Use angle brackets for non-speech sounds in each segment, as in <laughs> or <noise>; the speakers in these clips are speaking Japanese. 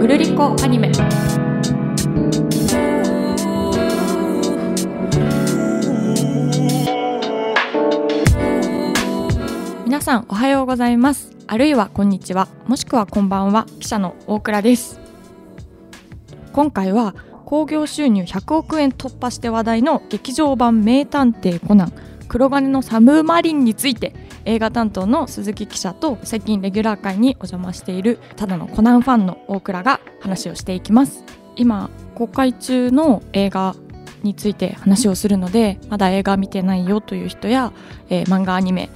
うるりこアニメ。皆さんおはようございます。あるいはこんにちは。もしくはこんばんは。記者の大倉です。今回は興行収入100億円突破して話題の劇場版名探偵コナン黒金のサムーマリンについて映画担当の鈴木記者と最近レギュラー会にお邪魔しているただのコナンファンの大倉が話をしていきます。今公開中の映画について話をするのでまだ映画見てないよという人や、えー、漫画アニメ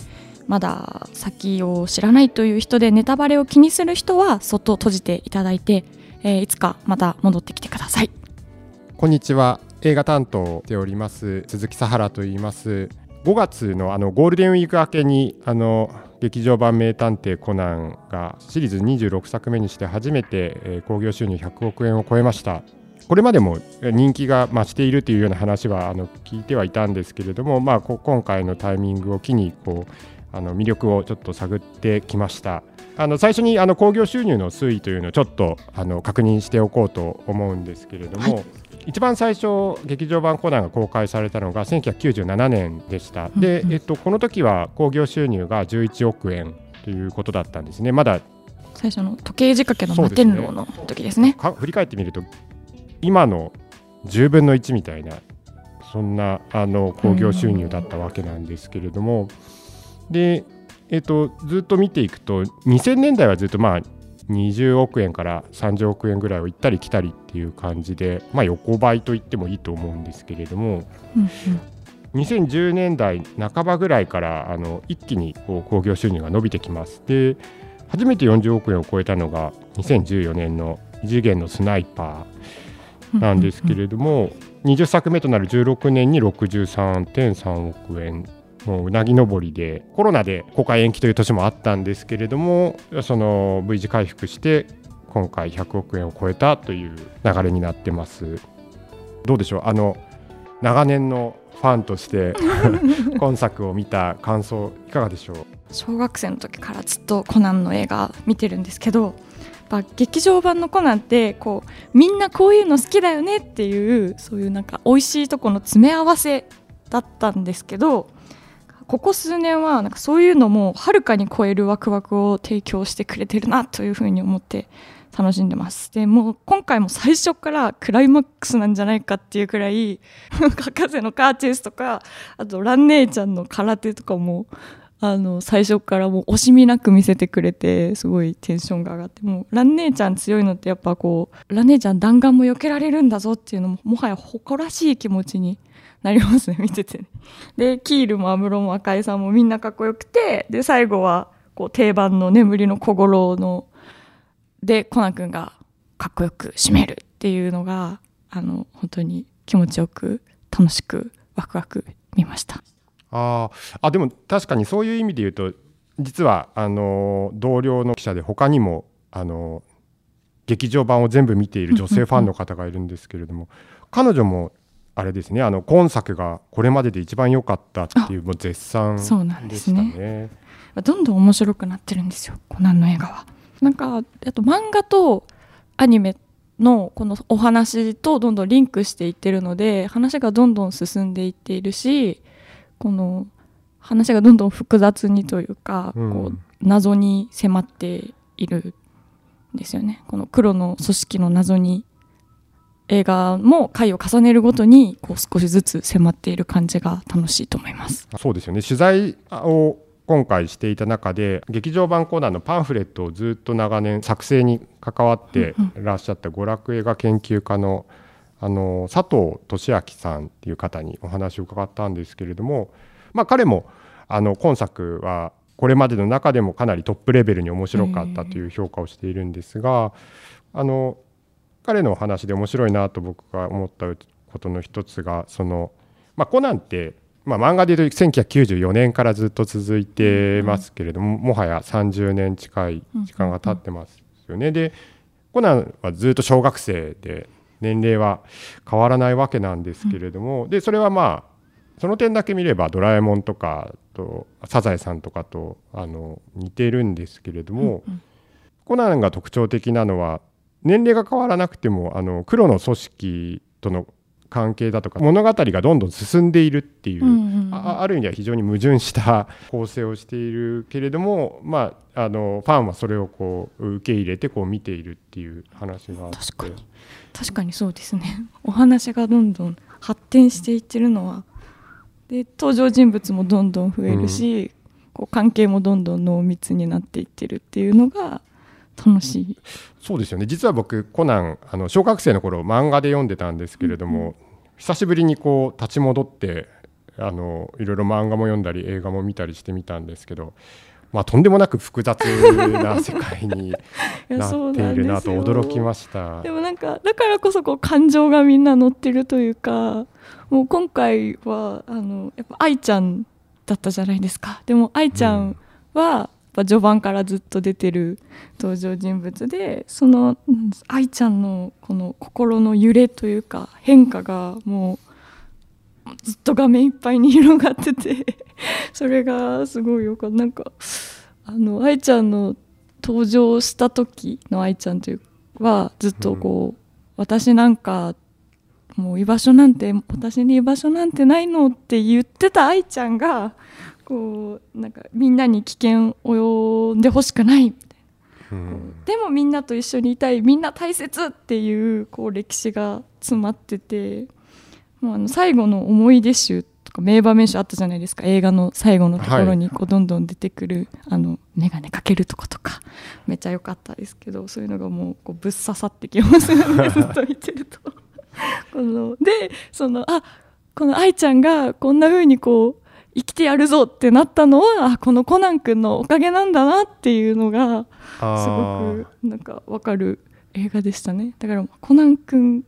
まだ先を知らないという人でネタバレを気にする人はそっと閉じていただいて、えー、いつかまた戻ってきてください。こんにちは。映画担当しております鈴木さはらと言います。5月のあのゴールデンウィーク明けにあの劇場版名探偵コナンがシリーズ26作目にして初めて興行、収入100億円を超えました。これまでも人気が増しているというような話はあの聞いてはいたんですけれども、まあ、今回のタイミングを機にこうあの魅力をちょっと探ってきました。あの最初に興行収入の推移というのをちょっとあの確認しておこうと思うんですけれども、はい、一番最初劇場版コナンが公開されたのが1997年でした、で、えっと、この時は興行収入が11億円ということだったんですね。まだ最初の時計仕掛けの摩天楼の時ですね、ね、振り返ってみると今の10分の1みたいなそんなあの興行収入だったわけなんですけれども、で、えーと、ずっと見ていくと2000年代はずっとまあ20億円から30億円ぐらいを行ったり来たりっていう感じで、まあ、横ばいと言ってもいいと思うんですけれども、うんうん、2010年代半ばぐらいからあの一気にこう興行収入が伸びてきます。で初めて40億円を超えたのが2014年の異次元のスナイパーなんですけれども、20作目となる16年に63.3億円もううなぎ登りでコロナで公開延期という年もあったんですけれどもその V 字回復して今回100億円を超えたという流れになってます。どうでしょう？あの長年のファンとして <laughs> 今作を見た感想いかがでしょう？小学生の時からずっとコナンの映画見てるんですけど劇場版のコナンってこうみんなこういうの好きだよねっていうそういうなんか美味しいとこの詰め合わせだったんですけどここ数年はなんかそういうのもはるかに超えるワクワクを提供してくれてるなというふうに思って楽しんでます。でもう今回も最初から <laughs> クライマックスなんじゃないかっていうくらい博士のカーチェイスとかあとラン姉ちゃんの空手とかもあの最初からもう惜しみなく見せてくれてすごいテンションが上がってもうラン姉ちゃん強いのってやっぱこうラン姉ちゃん弾丸も避けられるんだぞっていうのももはや誇らしい気持ちになりますね見てて、ね、でキールも安室も赤井さんもみんなかっこよくてで最後はこう定番の眠りの小五郎のでコナン君がかっこよく締めるっていうのがあの本当に気持ちよく楽しくワクワク見ました。ああでも確かにそういう意味で言うと実はあの同僚の記者で他にもあの劇場版を全部見ている女性ファンの方がいるんですけれども彼女もあれですねあの今作がこれまでで一番良かったっていうもう絶賛でしたねそうなんですね。どんどん面白くなってるんですよコナンの映画は。なんかあと漫画とアニメのこのお話とどんどんリンクしていってるので話がどんどん進んでいっているしこの話がどんどん複雑にというか、うん、こう謎に迫っているんですよね。この黒の組織の謎に映画も回を重ねるごとにこう少しずつ迫っている感じが楽しいと思います。そうですよね。取材を今回していた中で劇場版コーナーのパンフレットをずっと長年作成に関わってらっしゃった娯楽映画研究家のあの佐藤俊明さんっていう方にお話を伺ったんですけれども、まあ、彼もあの今作はこれまでの中でもかなりトップレベルに面白かったという評価をしているんですがあの彼の話で面白いなと僕が思ったことの一つがその、まあ、コナンって、まあ、漫画でいうと1994年からずっと続いてますけれども、もはや30年近い時間が経ってますよね。でコナンはずっと小学生で年齢は変わらないわけなんですけれども、でそれはまあその点だけ見れば「ドラえもん」とかと「サザエさん」とかとあの似てるんですけれども、コナンが特徴的なのは年齢が変わらなくてもあの黒の組織との関係だとか物語がどんどん進んでいるっていう、うんうん、あある意味では非常に矛盾した構成をしているけれども、まあ、あのファンはそれをこう受け入れてこう見ているっていう話があって。確かに。確かにそうですね。<laughs> お話がどんどん発展していってるのは。で登場人物もどんどん増えるし、うん、こう関係もどんどん濃密になっていってるっていうのが楽しい、そうですよね。実は僕コナンあの小学生の頃漫画で読んでたんですけれども、うん、久しぶりにこう立ち戻ってあのいろいろ漫画も読んだり映画も見たりしてみたんですけど、まあ、とんでもなく複雑な世界に <laughs> なっているなと驚きました。でもなんかだからこそこう感情がみんな乗ってるというかもう今回はあのやっぱ愛ちゃんだったじゃないですか。でも愛ちゃんは、ぱ序盤からずっと出てる登場人物でその愛ちゃんのこの心の揺れというか変化がもうずっと画面いっぱいに広がってて <laughs> それがすごいよかった。なんかあの愛ちゃんの登場した時の愛ちゃんというはずっとこう、うん、私なんかもう居場所なんて私に居場所なんてないのって言ってた愛ちゃんがこうなんかみんなに危険を及んでほしくない。みたいな、うん、でもみんなと一緒にいたいみんな大切っていうこう歴史が詰まっててもうあの最後の思い出集とか名場面集あったじゃないですか。映画の最後のところにこうどんどん出てくる、はい、あの眼鏡かけるとことか。めっちゃ良かったですけどそういうのがもうこうぶっ刺さってきます。よねずっと見てると。このでそのあこの愛ちゃんがこんな風にこう生きてやるぞってなったのはこのコナン君のおかげなんだなっていうのがすごくなんか分かる映画でしたね。だからコナン君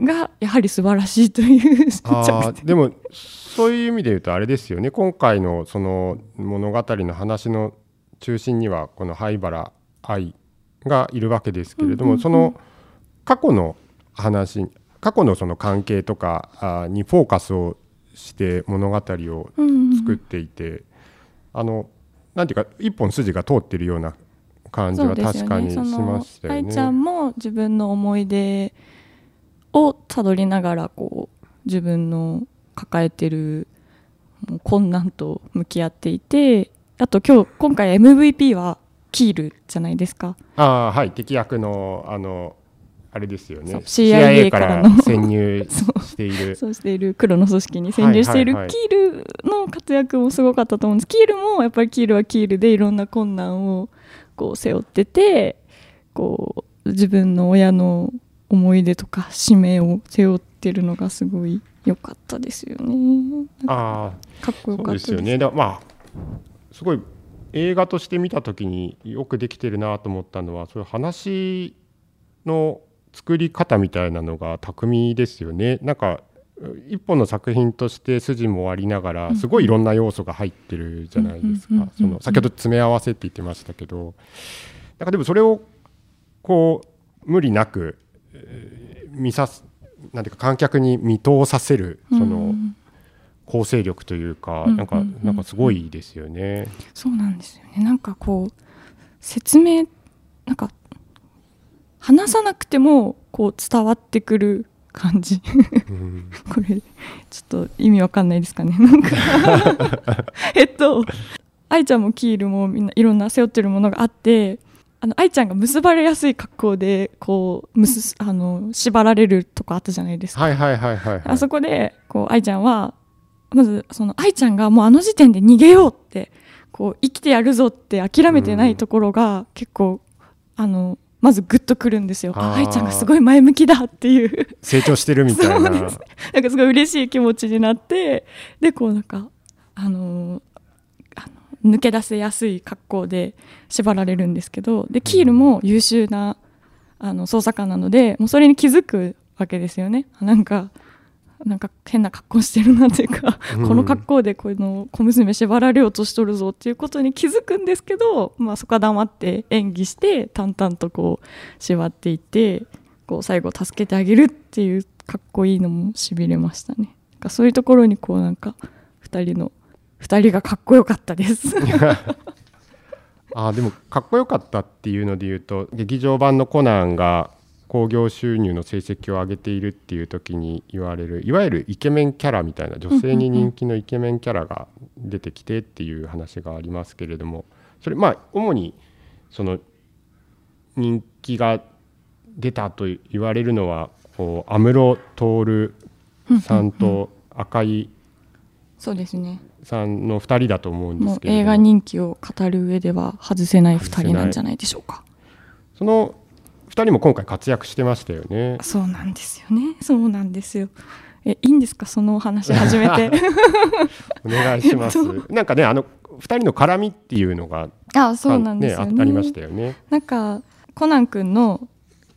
がやはり素晴らしいというあ <laughs> でもそういう意味で言うとあれですよね。今回のその物語の話の中心にはこの灰原愛がいるわけですけれども、その過去の話過去のその関係とかにフォーカスをして物語を作っていて、うん、あのなんていうか一本筋が通ってるような感じは確かにしましたよね。愛ちゃんも自分の思い出をたどりながらこう自分の抱えてる困難と向き合っていてあと今日今回 MVP はキールじゃないですか。あはい敵役のあのあれですよね CIA から潜入している <laughs> そうしている黒の組織に潜入しているキールの活躍もすごかったと思うんですキールもやっぱりキールはキールでいろんな困難をこう背負っててこう自分の親の思い出とか使命を背負ってるのがすごい良かったですよね。ああかっこよかったですよね。だまあすごい映画として見た時によくできてるなと思ったのはそういう話の作り方みたいなのが巧みですよね。なんか一本の作品として筋もありながらすごいいろんな要素が入ってるじゃないですか。その先ほど詰め合わせって言ってましたけど、なんかでもそれをこう無理なく、見さすなんていうか観客に見通させるその構成力というか、なんかなんかすごいですよね。そうなんですよね。なんかこう説明なんか話さなくてもこう伝わってくる感じ。これちょっと意味わかんないですかね。なんか。<laughs> えっと愛ちゃんもキールもみんないろんな背負ってるものがあってあの愛ちゃんが結ばれやすい格好でこうむすあの縛られるとこあったじゃないですか、はいはいはいはい、はい、あそこでこう愛ちゃんはまずその愛ちゃんがもうあの時点で逃げようってこう生きてやるぞって諦めてないところが結構あのまずグッとくるんですよ。あ愛ちゃんがすごい前向きだっていう。成長してるみたいな。なんかすごい嬉しい気持ちになってでこうなんかあのあの抜け出せやすい格好で縛られるんですけどでキールも優秀なあの捜査官なのでもうそれに気づくわけですよね。なんかなんか変な格好してるなっていうか、うん、この格好でこの小娘縛られようとしとるぞっていうことに気づくんですけど、まあ、そこは黙って演技して淡々とこう縛っていってこう最後助けてあげるっていうかっこいいのもしびれましたね。かそういうところにこうなんか2人の2人がかっこよかったです。<laughs> あでもかっこよかったっていうので言うと劇場版のコナンが興行収入の成績を上げているっていう時に言われるいわゆるイケメンキャラみたいな女性に人気のイケメンキャラが出てきてっていう話がありますけれどもそれまあ主にその人気が出たと言われるのはこう安室徹さんと赤井そうですね。さんの2人だと思うんですけれども。映画人気を語る上では外せない2人なんじゃないでしょうか。その2人も今回活躍してましたよね。そうなんですよねそうなんですよえいいんですか？そのお話始めて <laughs> お願いします。なんかねあの2人の絡みっていうのがあそうなんですよねあありましたよね。なんかコナン君の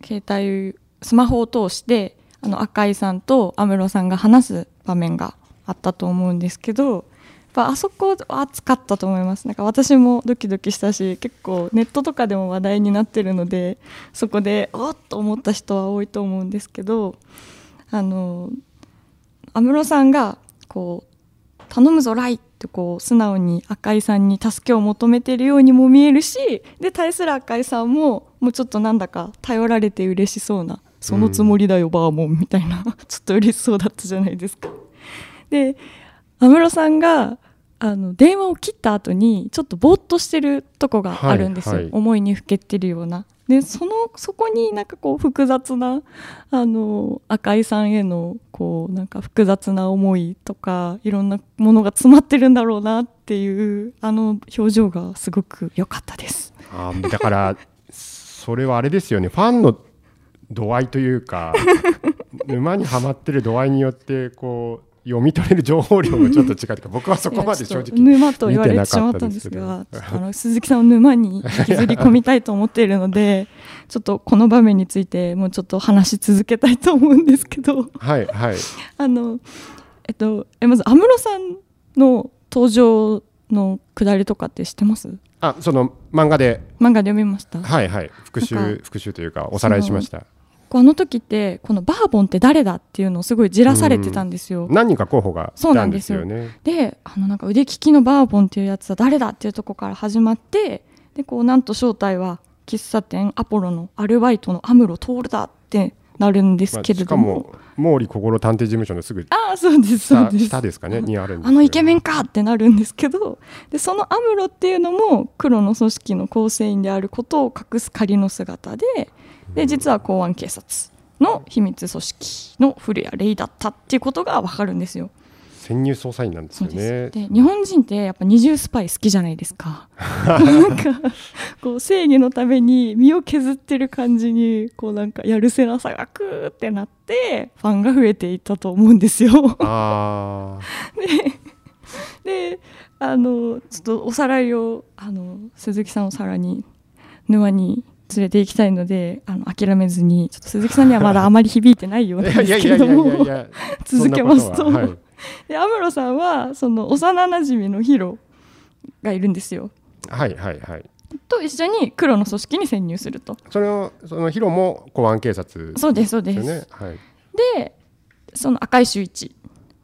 携帯スマホを通してあの赤井さんと安室さんが話す場面があったと思うんですけどぱあそこは熱かったと思いますなんか私もドキドキしたし結構ネットとかでも話題になってるのでそこでおっと思った人は多いと思うんですけどあの安室さんがこう頼むぞライってこう素直に赤井さんに助けを求めてるようにも見えるしで対する赤井さんももうちょっとなんだか頼られて嬉しそうなそのつもりだよ、バーモンみたいな <laughs> ちょっと嬉しそうだったじゃないですか。で安室さんがあの電話を切った後にちょっとぼーっとしてるとこがあるんですよ、はいはい。思いにふけってるような。でそのそこになんかこう複雑なあの赤井さんへのこうなんか複雑な思いとかいろんなものが詰まってるんだろうなっていうあの表情がすごく良かったです。あーだからそれはあれですよね。ファンの度合いというか <laughs> 沼にはまってる度合いによってこう読み取れる情報量がちょっと違うというか僕はそこまで正直沼と言われてしまったんですがあの鈴木さんを沼に引きずり込みたいと思っているので <laughs> ちょっとこの場面についてもうちょっと話し続けたいと思うんですけど。はいはい。あのえっとえまず安室さんの登場のくだりとかって知ってます？あその漫画で。漫画で読みました。はいはい。復習復習というかおさらいしましたこうあの時ってこのバーボンって誰だっていうのをすごいじらされてたんですよ。何人か候補がいたんですよね。であのなんか腕利きのバーボンっていうやつは誰だっていうところから始まってでこうなんと正体は喫茶店アポロのアルバイトのアムロトールだってなるんですまあけれども、しかも毛利小五郎探偵事務所のすぐああそうですそう下です。下ですかねにあるんですよあのイケメンかってなるんですけどでそのアムロっていうのも黒の組織の構成員であることを隠す仮の姿でで実は公安警察の秘密組織の古谷レイだったっていうことが分かるんですよ。潜入捜査員なんですよねで日本人ってやっぱ二重スパイ好きじゃないですか <laughs> なんかこう正義のために身を削ってる感じにこうなんかやるせなさがクーってなってファンが増えていったと思うんですよ。あであのちょっとおさらいをあの鈴木さんをさらに沼に連れて行きたいのであの諦めずにちょっと鈴木さんにはまだあまり響いてないようあなんですけれども。続けますと。ははい。で安室さんはその幼なじみのヒロがいるんですよ。はいはいはい。と一緒に黒の組織に潜入すると。そのそのヒロも公安警察そうですそうです。はい。でその赤井秀一。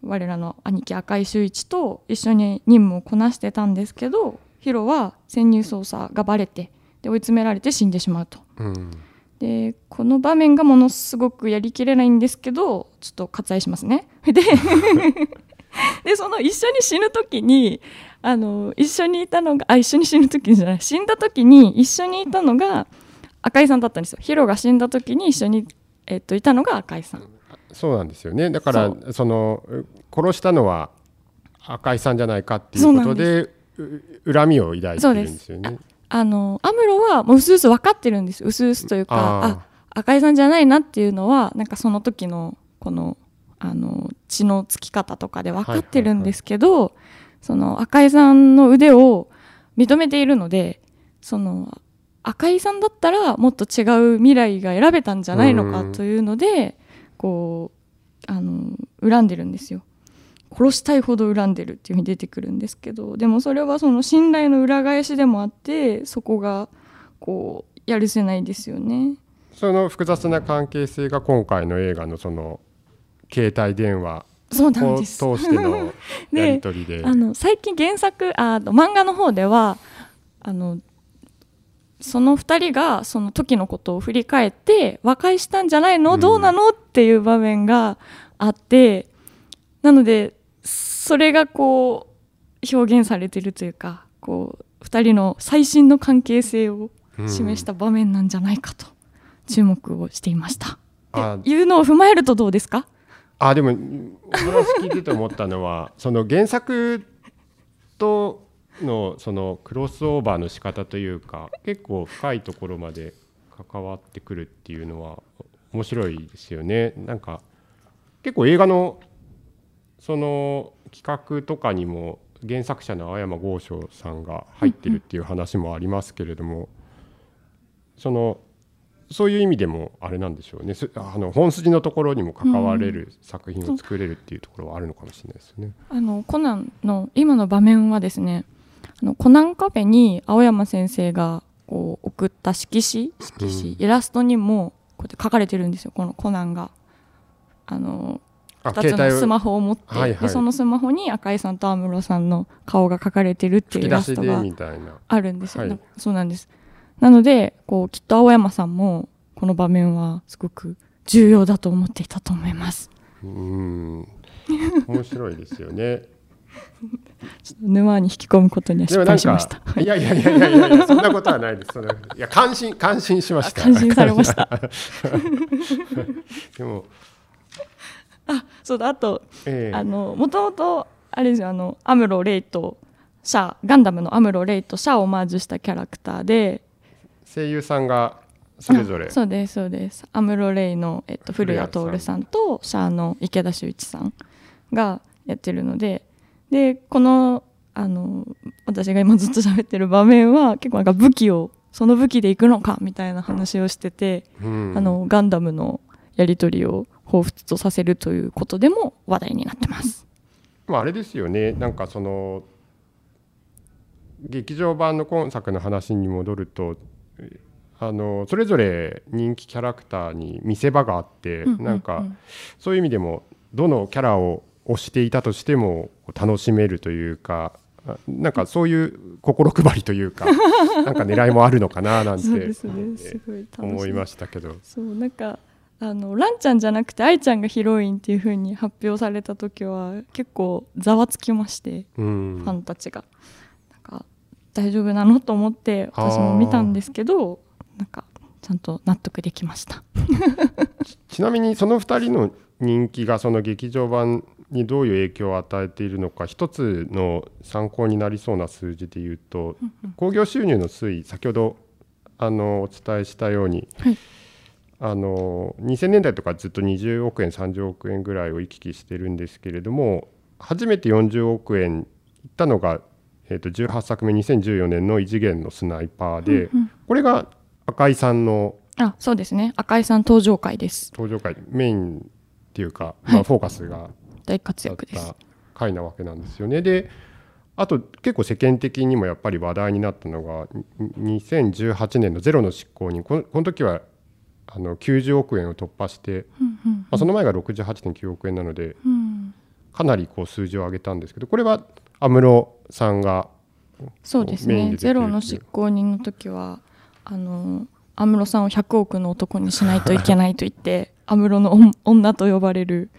我らの兄貴赤井秀一と一緒に任務をこなしてたんですけどヒロは潜入捜査がバレてで追い詰められて死んでしまうと。うん。でこの場面がものすごくやりきれないんですけどちょっと割愛しますね。<laughs> で <laughs> でその一緒に死ぬ時にあの一緒にいたのがあ一緒に死ぬ時じゃない。死んだ時に一緒にいたのが赤井さんだったんですよ。ヒロが死んだ時に一緒に、えっと、いたのが赤井さん。そうなんですよね。だからその殺したのは赤井さんじゃないかっていうことでう恨みを抱いてるんですよねあのアムロはもう薄々分かってるんです。薄々というかあー。あ赤井さんじゃないなっていうのはなんかその時のこのあの血のつき方とかで分かってるんですけど、その赤井さんの腕を認めているのでその赤井さんだったらもっと違う未来が選べたんじゃないのかうん。というのでこうあの恨んでるんですよ。殺したいほど恨んでるっていうふうに出てくるんですけどでもそれはその信頼の裏返しでもあってそこがこうやるせないですよね。その複雑な関係性が今回の映画のその携帯電話そうなんを通ですしての <laughs> でやり取りで。あの最近原作あの漫画の方ではあのその2人がその時のことを振り返って和解したんじゃないの、うん。どうなの？っていう場面があってなのでそれがこう表現されてるというかこう2人の最新の関係性をうん示した場面なんじゃないかと注目をしていました。あっていうのを踏まえるとどうですか？あでもお話聞いてて思ったのは <laughs> その原作とのそのクロスオーバーの仕方というか結構深いところまで関わってくるっていうのは面白いですよね。なんか結構映画のその企画とかにも原作者の青山剛昌さんが入ってるっていう話もありますけれども、そのそういう意味でもあれなんでしょうね。すあの本筋のところにも関われる作品を作れるっていうところはあるのかもしれないですよね。あのコナンの今の場面はですねあのコナンカフェに青山先生がこう送った色紙色紙、イラストにもこうやって書かれてるんですよこのコナンが。あのあ2つのスマホホを持って、はいはい。でそのスマホに赤井さんと安室さんの顔が描かれてるっていうイラストが。あるんですよ、はい。なそうなんです。なのでこうきっと青山さんもこの場面はすごく重要だと思っていたと思います。うん。面白いですよね。沼に引き込むことには失敗しました。かい。やいやいやいやいやいやそんなことはないです。いや感心感心しました。感心されました。<laughs> でも、そうだ。あとええ。あのもともとあれですよあのアムロレイとシャアガンダムのアムロレイとシャアをオマージュしたキャラクターで声優さんがそれぞれ。あそうですそうです。アムロレイの、えっと、古谷徹さんとシャアの池田秀一さんがやってるのででこのあの私が今ずっと喋ってる場面は結構なんか武器をその武器で行くのかみたいな話をしてて、うん。あのガンダムのやり取りを彷彿とさせるということでも話題になってます。<laughs> まあ、あれですよねなんかその劇場版の今作の話に戻るとえあのそれぞれ人気キャラクターに見せ場があって、うんうんうんなんかそういう意味でもどのキャラを推していたとしても楽しめるというかあなんかそういう心配りというか <laughs> なんか狙いもあるのかななんて思いましたけど。そうなんかあのランちゃんじゃなくて愛ちゃんがヒロインっていう風に発表された時は結構ざわつきまして、うん。ファンたちが。なんか大丈夫なの？と思って私も見たんですけどなんかちゃんと納得できました。<laughs> ちなみにその2人の人気がその劇場版にどういう影響を与えているのか一つの参考になりそうな数字でいうと興行収入の推移先ほどあのお伝えしたように、はいあの2000年代とかずっと20億円30億円ぐらいを行き来してるんですけれども初めて40億円いったのが、えー、と18作目2014年の異次元のスナイパーで、これが赤井さんのあそうですね。赤井さん登場回です。登場回メインっていうか、はい。まあ、フォーカスが大活躍です。た回なわけなんですよね。であと結構世間的にもやっぱり話題になったのがに2018年の「ゼロの執行人」このこの時はあの90億円を突破して、まあ、その前が68.9億円なのでうん。かなりこう数字を上げたんですけどこれは安室さんがそうですね。ゼロの執行人の時はあの安室さんを100億の男にしないといけないと言って <laughs> 安室の女女と呼ばれる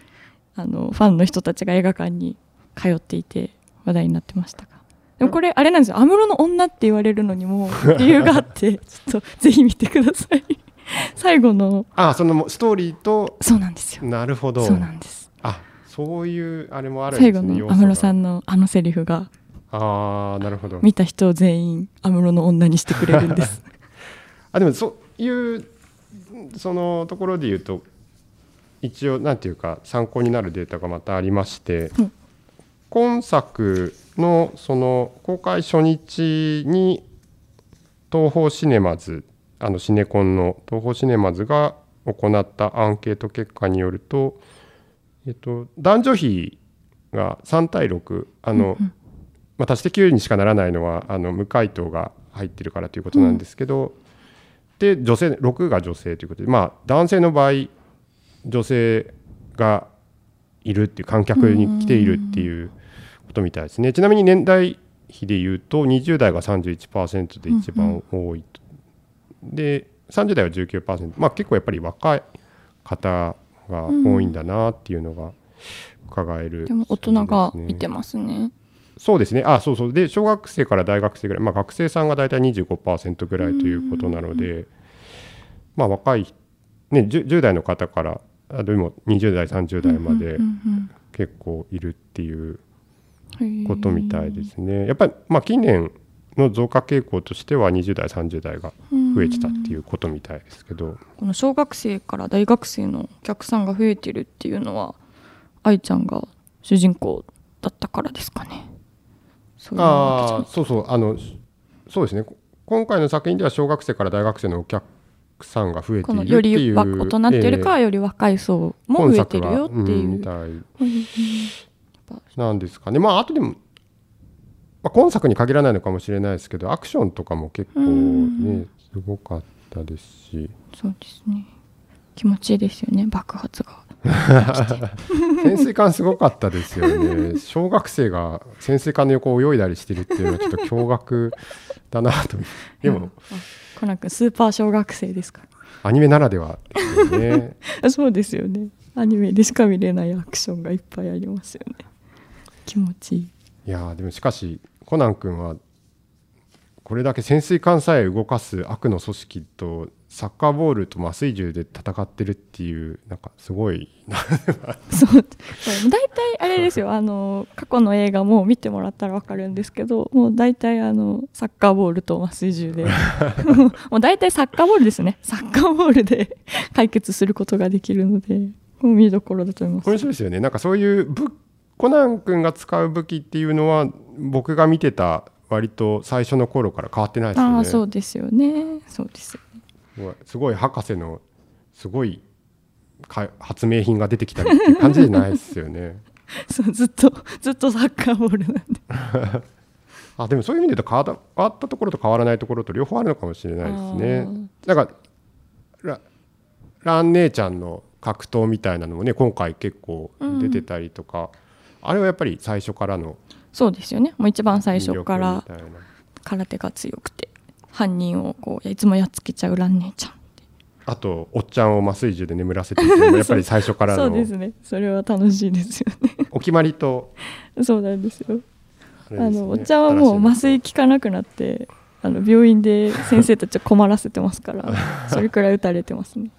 あのファンの人たちが映画館に通っていて話題になってましたが。でもこれあれなんですよ。安室の女って言われるのにも <laughs> 理由があってちょっとぜひ見てください <laughs> 最後の。あそのストーリーと。そうなんですよ。なるほど。そうなんです。あそういうあれもあるん最後ですねの安室さんんのあのセリフが。ああなるほど。見た人を全員安室の女にしてくれるんです。<laughs> あでもそういうそのところで言うと一応なんていうか参考になるデータがまたありまして、うん。今作のその公開初日に東宝シネマズあのシネコンの東宝シネマズが行ったアンケート結果によると、えっと、男女比が3対6あの、まあ、足して9にしかならないのはあの無回答が入ってるからということなんですけど、で女性6が女性ということで、まあ、男性の場合女性がいるっていう観客に来ているっていうことみたいですね。ちなみに年代比でいうと20代が31%で一番多いと。で30代は19%、まあ、結構やっぱり若い方が多いんだなっていうのが伺える、でも大人が見てますね。そうですね、あそうそう、で、小学生から大学生ぐらい、まあ、学生さんが大体25%ぐらいということなので、まあ、若い、ね10、10代の方から、あでも20代、30代までうん結構いるっていううんうんことみたいですね。やっぱり、まあ、近年の増加傾向としては、20代、30代が増えてたっていうことみたいですけど、この小学生から大学生のお客さんが増えてるっていうのは愛ちゃんが主人公だったからですかね。そうああそうそうあのそうですね。こ今回の作品では小学生から大学生のお客さんが増えているっていうよりわ大人っていうよりかはより若い層も増えてるよっていう。みたいうんなんですかね。まああとでも、まあ、今作に限らないのかもしれないですけどアクションとかも結構うんねすごかったですしそうですね。気持ちいいですよね爆発が。<laughs> 潜水艦すごかったですよね小学生が潜水艦の横を泳いだりしてるっていうのはちょっと驚愕だなとでもコナン君スーパー小学生ですか？アニメならではですよねら。<laughs> そうですよね。アニメでしか見れないアクションがいっぱいありますよね。気持ちいい。いやーでもしかしコナン君はこれだけ潜水艦さえ動かす悪の組織とサッカーボールと麻酔銃で戦ってるっていうなんかすごいそう。大体あれですよ。あの過去の映画も見てもらったら分かるんですけどもう大体あのサッカーボールと麻酔銃で。<laughs> もう大体サッカーボールですね。サッカーボールで解決することができるのでもう見どころだと思います。面白いですよね。なんかそういう武コナン君が使う武器っていうのは僕が見てた割と最初の頃から変わってないですよね。ああそうですよね。そうですよね。すごい博士のすごいか発明品が出てきたりっていう感じじゃないですよね。<laughs> そうずっとずっとサッカーボールなんで。<laughs> あでもそういう意味で言うと変わった変わったところと変わらないところと両方あるのかもしれないですね。なんかララン姉ちゃんの格闘みたいなのもね今回結構出てたりとか、あれはやっぱり最初からのそうですよね。もう一番最初から空手が強くて犯人をこういつもやっつけちゃう蘭姉ちゃんあとおっちゃんを麻酔銃で眠らせて <laughs> やっぱり最初からそうのですね。それは楽しいですよお決まりとねそうなんですよ。あのおっちゃんはもう麻酔効かなくなってあの病院で先生たちを困らせてますから <laughs> それくらい打たれてますね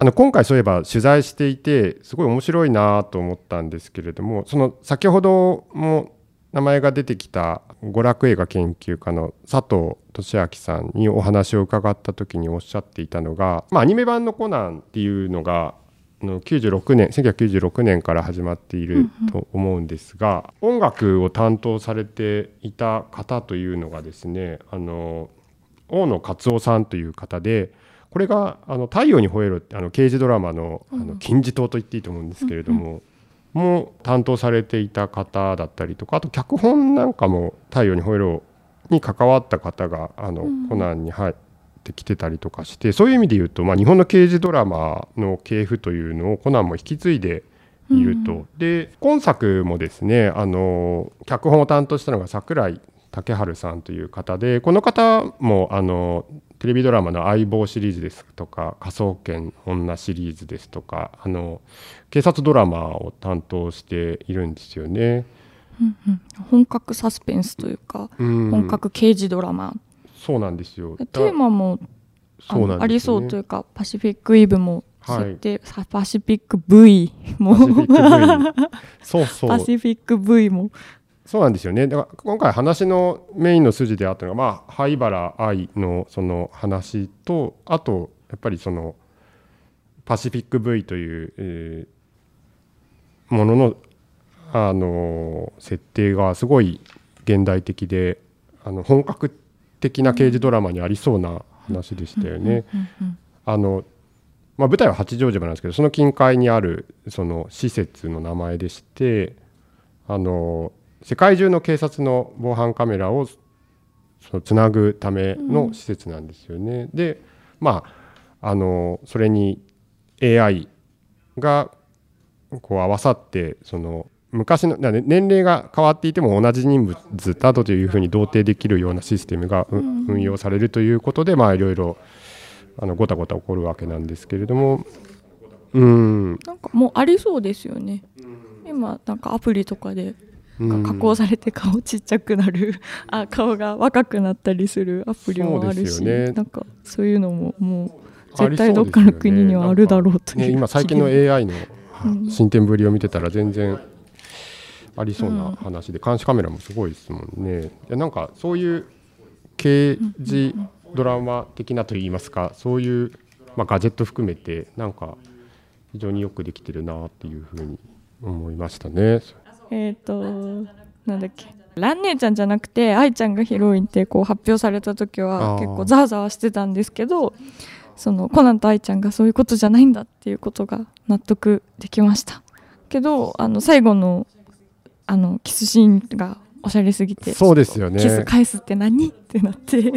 あの今回そういえば取材していてすごい面白いなと思ったんですけれどもその先ほども名前が出てきた娯楽映画研究家の佐藤俊明さんにお話を伺った時におっしゃっていたのが、まあ、アニメ版のコナンっていうのが96年1996年から始まっていると思うんですが、音楽を担当されていた方というのがですねあの大野勝夫さんという方でこれがあの太陽に吠えろってあの刑事ドラマのあの金字塔と言っていいと思うんですけれども、も担当されていた方だったりとかあと脚本なんかも「太陽に吠えろ」に関わった方があの、コナンに入ってきてたりとかしてそういう意味で言うと、まあ、日本の刑事ドラマの系譜というのをコナンも引き継いでいると。で今作もですねあの脚本を担当したのが桜井武春さんという方でこの方もあのテレビドラマの「相棒」シリーズですとか「科捜研女」シリーズですとかあの警察ドラマを担当しているんですよね。本格サスペンスというか、うん。本格刑事ドラマ。そうなんですよ。テーマもあのそうなんですよね。ありそうというかパシフィックイブもはい。設定、さパシフィック V も。パシフィック V <laughs> そうそう。パシフィック V もそうなんですよね。だから今回話のメインの筋であったのが、まあ、灰原愛のその話と、あと、やっぱりその、パシフィック V という、えーものの、あのー設定がすごい現代的で、あの本格的な刑事ドラマにありそうな話でしたよね。あのまあ、舞台は八丈島なんですけどその近海にあるその施設の名前でしてあの世界中の警察の防犯カメラをそのつなぐための施設なんですよね。でまああのそれに AI がこう合わさってその昔の年齢が変わっていても同じ人物だというふうに同定できるようなシステムが、ううん。運用されるということでまあいろいろあのごたごた起こるわけなんですけれども。うん。なんかもうありそうですよね。今なんかアプリとかでうん加工されて顔ちっちゃくなる。<laughs> あ顔が若くなったりするアプリもあるし、ね。なんかそういうのももう絶対どっかの国にはあるだろうというね、今最近の AI のうん。進展ぶりを見てたら全然ありそうな話で、監視カメラもすごいですもんね。いやなんかそういう刑事ドラマ的なといいますかそういう、まあ、ガジェット含めてなんか非常によくできてるなっていうふうに思いましたね。えっ、となんだっけ。ラン姉ちゃんじゃなくて愛ちゃんがヒロインってこう発表された時は結構ざわざわしてたんですけどそのコナンと愛ちゃんがそういうことじゃないんだっていうことが納得できました。けどあの最後のあのキスシーンがおしゃれすぎてそうですよね。キス返すって何？ってなって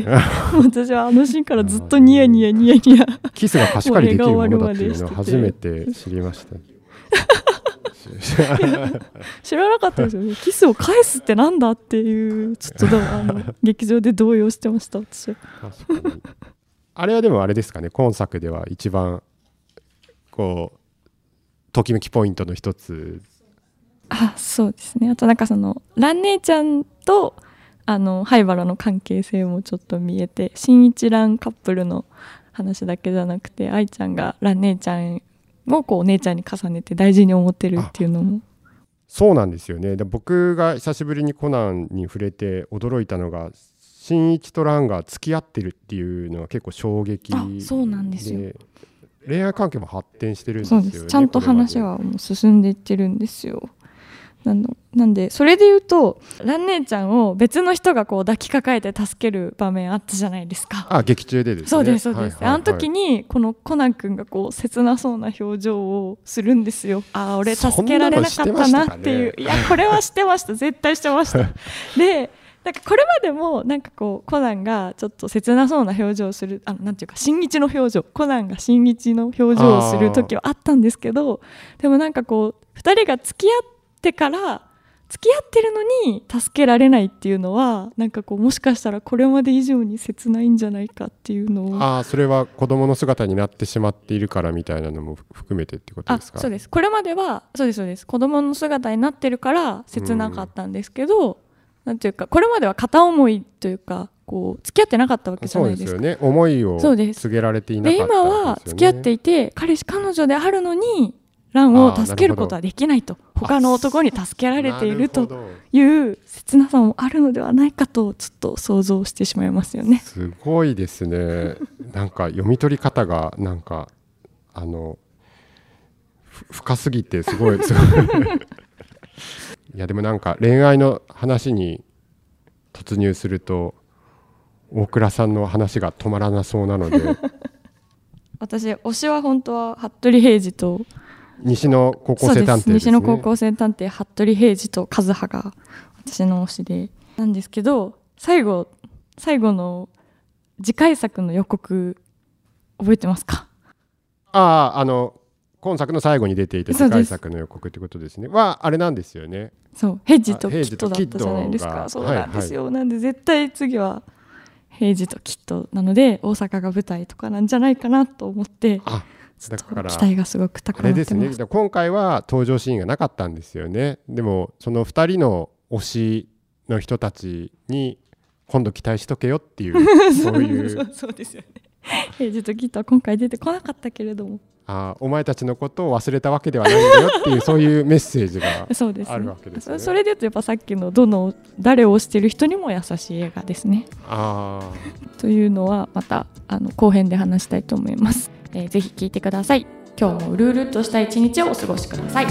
私はあのシーンからずっとニヤニヤニヤニヤキスが貸し借りできるものだっていうのを初めて知りました。<laughs> <laughs> 知らなかったですよね。キスを返すってなんだっていうちょっとだあの劇場で動揺してました私。あれはでもあれですかね。今作では一番こうときめきポイントの一つ。あそうですね。あとなんかその蘭姉ちゃんとあの灰原の関係性もちょっと見えて新一蘭カップルの話だけじゃなくて愛ちゃんが蘭姉ちゃんをこうお姉ちゃんに重ねて大事に思ってるっていうのも。そうなんですよね。で僕が久しぶりにコナンに触れて驚いたのが新一と蘭が付き合ってるっていうのは結構衝撃あそうなんですよ。恋愛関係も発展してるんですよねそうです。ちゃんと話はもう進んでいってるんですよなんのなんでそれで言うと蘭姉ちゃんを別の人がこう抱きかかえて助ける場面あったじゃないですか。であ劇中でですね。そうですそうです、はいはいはい。あの時にこのコナン君がこう切なそうな表情をするんですよ。ああ俺助けられなかったなっていう、そんいやこれはしてました。絶対してました。<laughs> でなんかこれまでもなんかこうコナンがちょっと切なそうな表情をするあのなんていうか新一の表情。コナンが新一の表情をする時はあったんですけどでもなんかこう2人が付き合ってから付き合ってるのに助けられないっていうのはなんかこうもしかしたらこれまで以上に切ないんじゃないかっていうのを。ああそれは子供の姿になってしまっているからみたいなのも含めてってことあですか？そうです。これまではそうですそうです。子供の姿になってるから切なかったんですけど、なんていうかこれまでは片思いというかこう付き合ってなかったわけじゃそうないですか。ですよね。思いを告げられていなでかった今は付き合っていて彼氏彼女であるのに蘭を助けることはできないと。他の男に助けられているという切なさもあるのではないかとちょっと想像してしまいますよね。すごいですね。<laughs> なんか読み取り方がなんかあのふ深すぎてすごいすごい。<laughs> いやでもなんか恋愛の話に突入すると大倉さんの話が止まらなそうなので。<laughs> 私推しは本当は服部平次と西の高校生探偵ですね。西の高校生探偵服部平次と和葉が私の推しでなんですけど最後最後の次回作の予告覚えてますか？あああの今作の最後に出ていた次回作の予告ってことですね。はあれなんですよねそう平次とキットだったじゃないですか。そうなんですよ、なんで絶対次は平次とキットなので大阪が舞台とかなんじゃないかなと思ってだから期待がすごく高まってですね。今回は登場シーンがなかったんですよね。でもその2人の推しの人たちに今度期待しとけよっていう <laughs> そういそう。うそうですよね。平次とキットは今回出てこなかったけれども。あお前たちのことを忘れたわけではないんだよっていう <laughs> そういうメッセージがあるわけですね。そそれでとやっぱさっきのどの誰を推してる人にも優しい映画ですね。あというのはまたあの後編で話したいと思います、えーぜひ聞いてください。今日もうるうるっとした一日をお過ごしください。